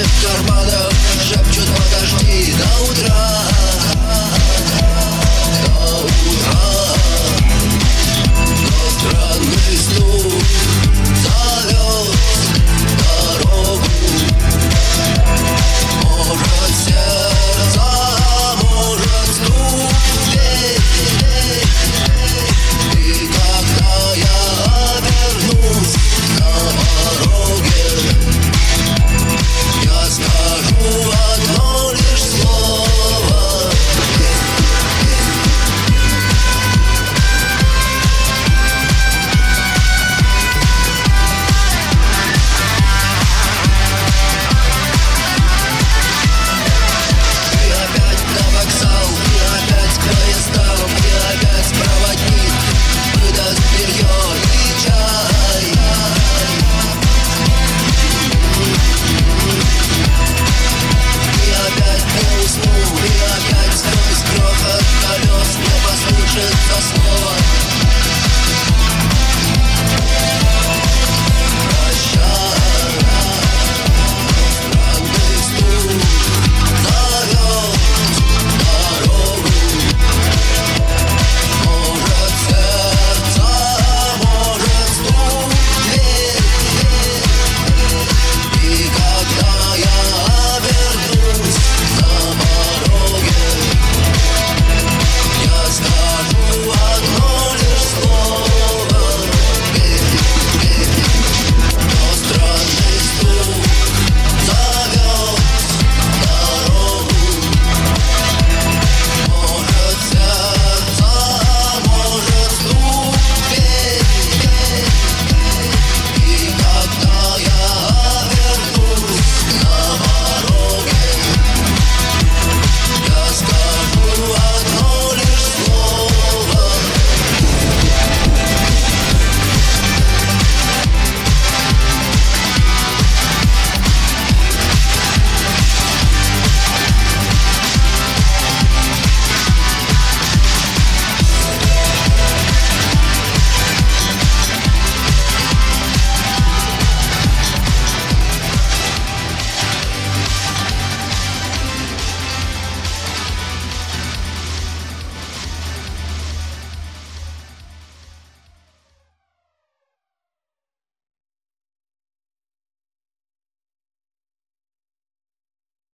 Mr. Mo.